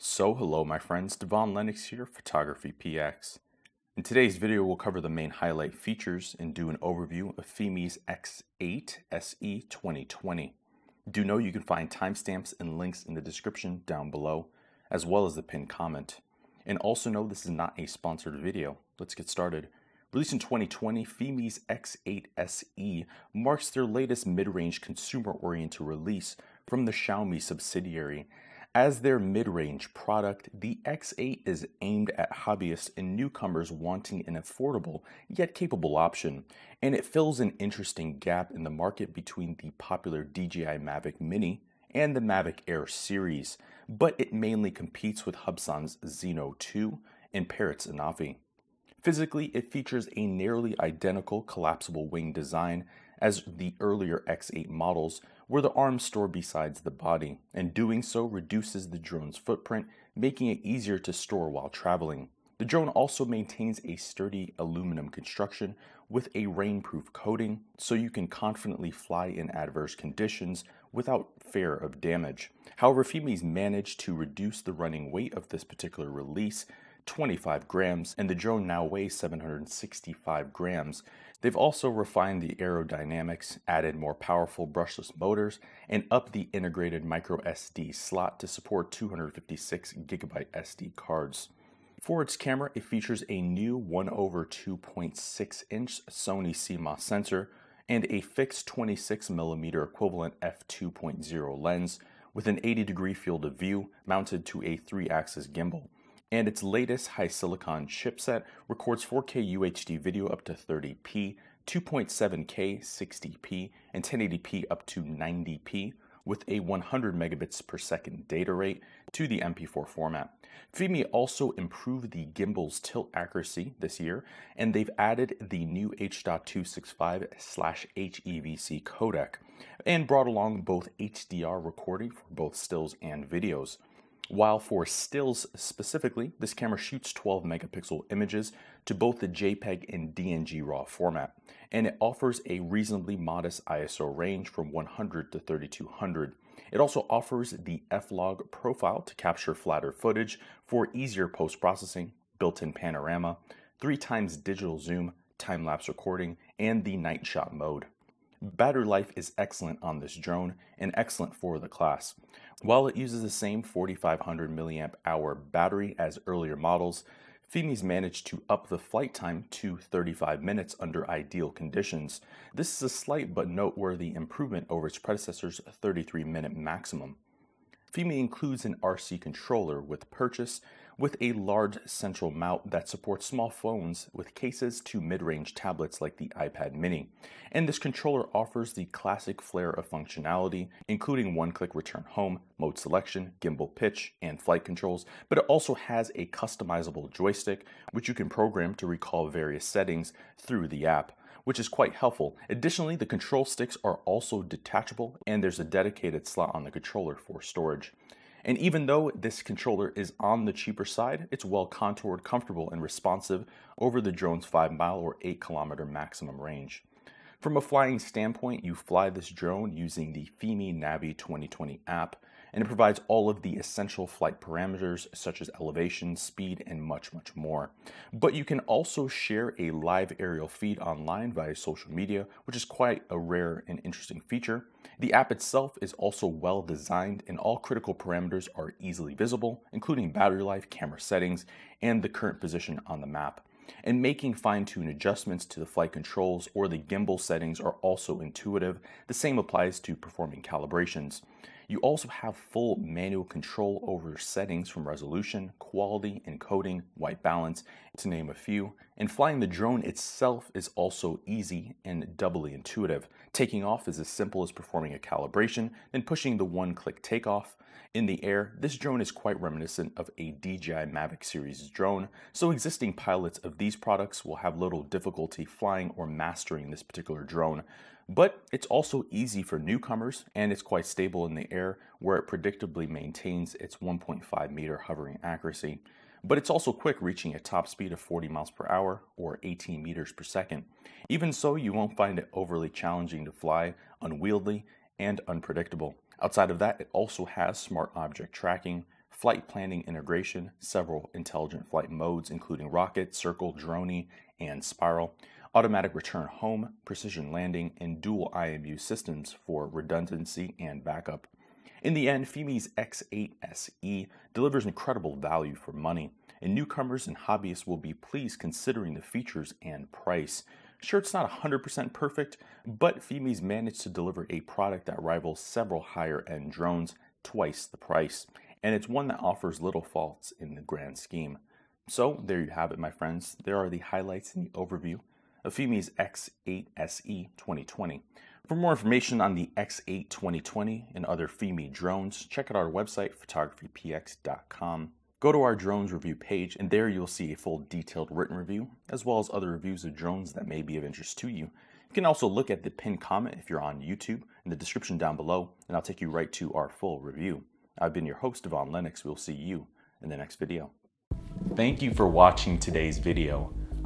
So hello my friends, Devon Lennox here, Photography PX. In today's video we'll cover the main highlight features and do an overview of FIMI's X8 SE 2020. Do know you can find timestamps and links in the description down below, as well as the pinned comment. And also know this is not a sponsored video. Let's get started. Released in 2020, FIMI's X8 SE marks their latest mid-range consumer-oriented release from the Xiaomi subsidiary as their mid range product, the X8 is aimed at hobbyists and newcomers wanting an affordable yet capable option, and it fills an interesting gap in the market between the popular DJI Mavic Mini and the Mavic Air series, but it mainly competes with Hubsan's Zino 2 and Parrot's Anafi. Physically, it features a nearly identical collapsible wing design as the earlier X8 models, where the arms store besides the body, and doing so reduces the drone's footprint, making it easier to store while traveling. The drone also maintains a sturdy aluminum construction with a rainproof coating, so you can confidently fly in adverse conditions without fear of damage. However, FIMI's managed to reduce the running weight of this particular release 25 grams, and the drone now weighs 765 grams. They've also refined the aerodynamics, added more powerful brushless motors, and upped the integrated micro SD slot to support 256 gigabyte SD cards. For its camera, it features a new 1 over 2.6 inch Sony CMOS sensor and a fixed 26mm equivalent f2.0 lens with an 80 degree field of view mounted to a 3 axis gimbal and its latest HiSilicon chipset records 4K UHD video up to 30p, 2.7K 60p, and 1080p up to 90p with a 100 megabits per second data rate to the MP4 format. FIMI also improved the gimbal's tilt accuracy this year, and they've added the new H.265/HEVC codec and brought along both HDR recording for both stills and videos. While for stills specifically, this camera shoots 12 megapixel images to both the JPEG and DNG RAW format, and it offers a reasonably modest ISO range from 100 to 3200. It also offers the F-Log profile to capture flatter footage for easier post-processing, built-in panorama, 3 times digital zoom, time-lapse recording, and the night shot mode. Battery life is excellent on this drone and excellent for the class. While it uses the same 4500 mAh battery as earlier models, FIMI's managed to up the flight time to 35 minutes under ideal conditions. This is a slight but noteworthy improvement over its predecessor's 33 minute maximum. FIMI includes an RC controller with purchase with a large central mount that supports small phones with cases to mid-range tablets like the iPad mini. And this controller offers the classic flair of functionality, including one-click return home, mode selection, gimbal pitch, and flight controls, but it also has a customizable joystick which you can program to recall various settings through the app which is quite helpful. Additionally, the control sticks are also detachable and there's a dedicated slot on the controller for storage. And even though this controller is on the cheaper side, it's well contoured, comfortable, and responsive over the drone's 5 mile or 8 kilometer maximum range. From a flying standpoint, you fly this drone using the FIMI Navi 2020 app, and it provides all of the essential flight parameters such as elevation, speed, and much, much more. But you can also share a live aerial feed online via social media, which is quite a rare and interesting feature. The app itself is also well designed and all critical parameters are easily visible, including battery life, camera settings, and the current position on the map. And making fine-tune adjustments to the flight controls or the gimbal settings are also intuitive. The same applies to performing calibrations. You also have full manual control over your settings from resolution, quality, encoding, white balance, to name a few. And flying the drone itself is also easy and doubly intuitive. Taking off is as simple as performing a calibration, then pushing the one-click takeoff. In the air, this drone is quite reminiscent of a DJI Mavic series drone, so existing pilots of these products will have little difficulty flying or mastering this particular drone. But it's also easy for newcomers and it's quite stable in the air where it predictably maintains its 1.5 meter hovering accuracy. But it's also quick reaching a top speed of 40 miles per hour or 18 meters per second. Even so, you won't find it overly challenging to fly, unwieldy, and unpredictable. Outside of that, it also has smart object tracking, flight planning integration, several intelligent flight modes, including rocket, circle, dronie, and spiral, automatic return home, precision landing, and dual IMU systems for redundancy and backup. In the end, FIMI's X8 SE delivers incredible value for money, and newcomers and hobbyists will be pleased considering the features and price. Sure, it's not 100% perfect, but FIMI's managed to deliver a product that rivals several higher end drones twice the price, and it's one that offers little faults in the grand scheme. So, there you have it, my friends. There are the highlights in the overview of FIMI's X8 SE 2020. For more information on the X8 2020 and other FIMI drones, check out our website, photographypx.com. Go to our drones review page, and there you'll see a full detailed written review, as well as other reviews of drones that may be of interest to you. You can also look at the pinned comment if you're on YouTube in the description down below, and I'll take you right to our full review. I've been your host, Devon Lennox. We'll see you in the next video. Thank you for watching today's video.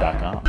Dot com.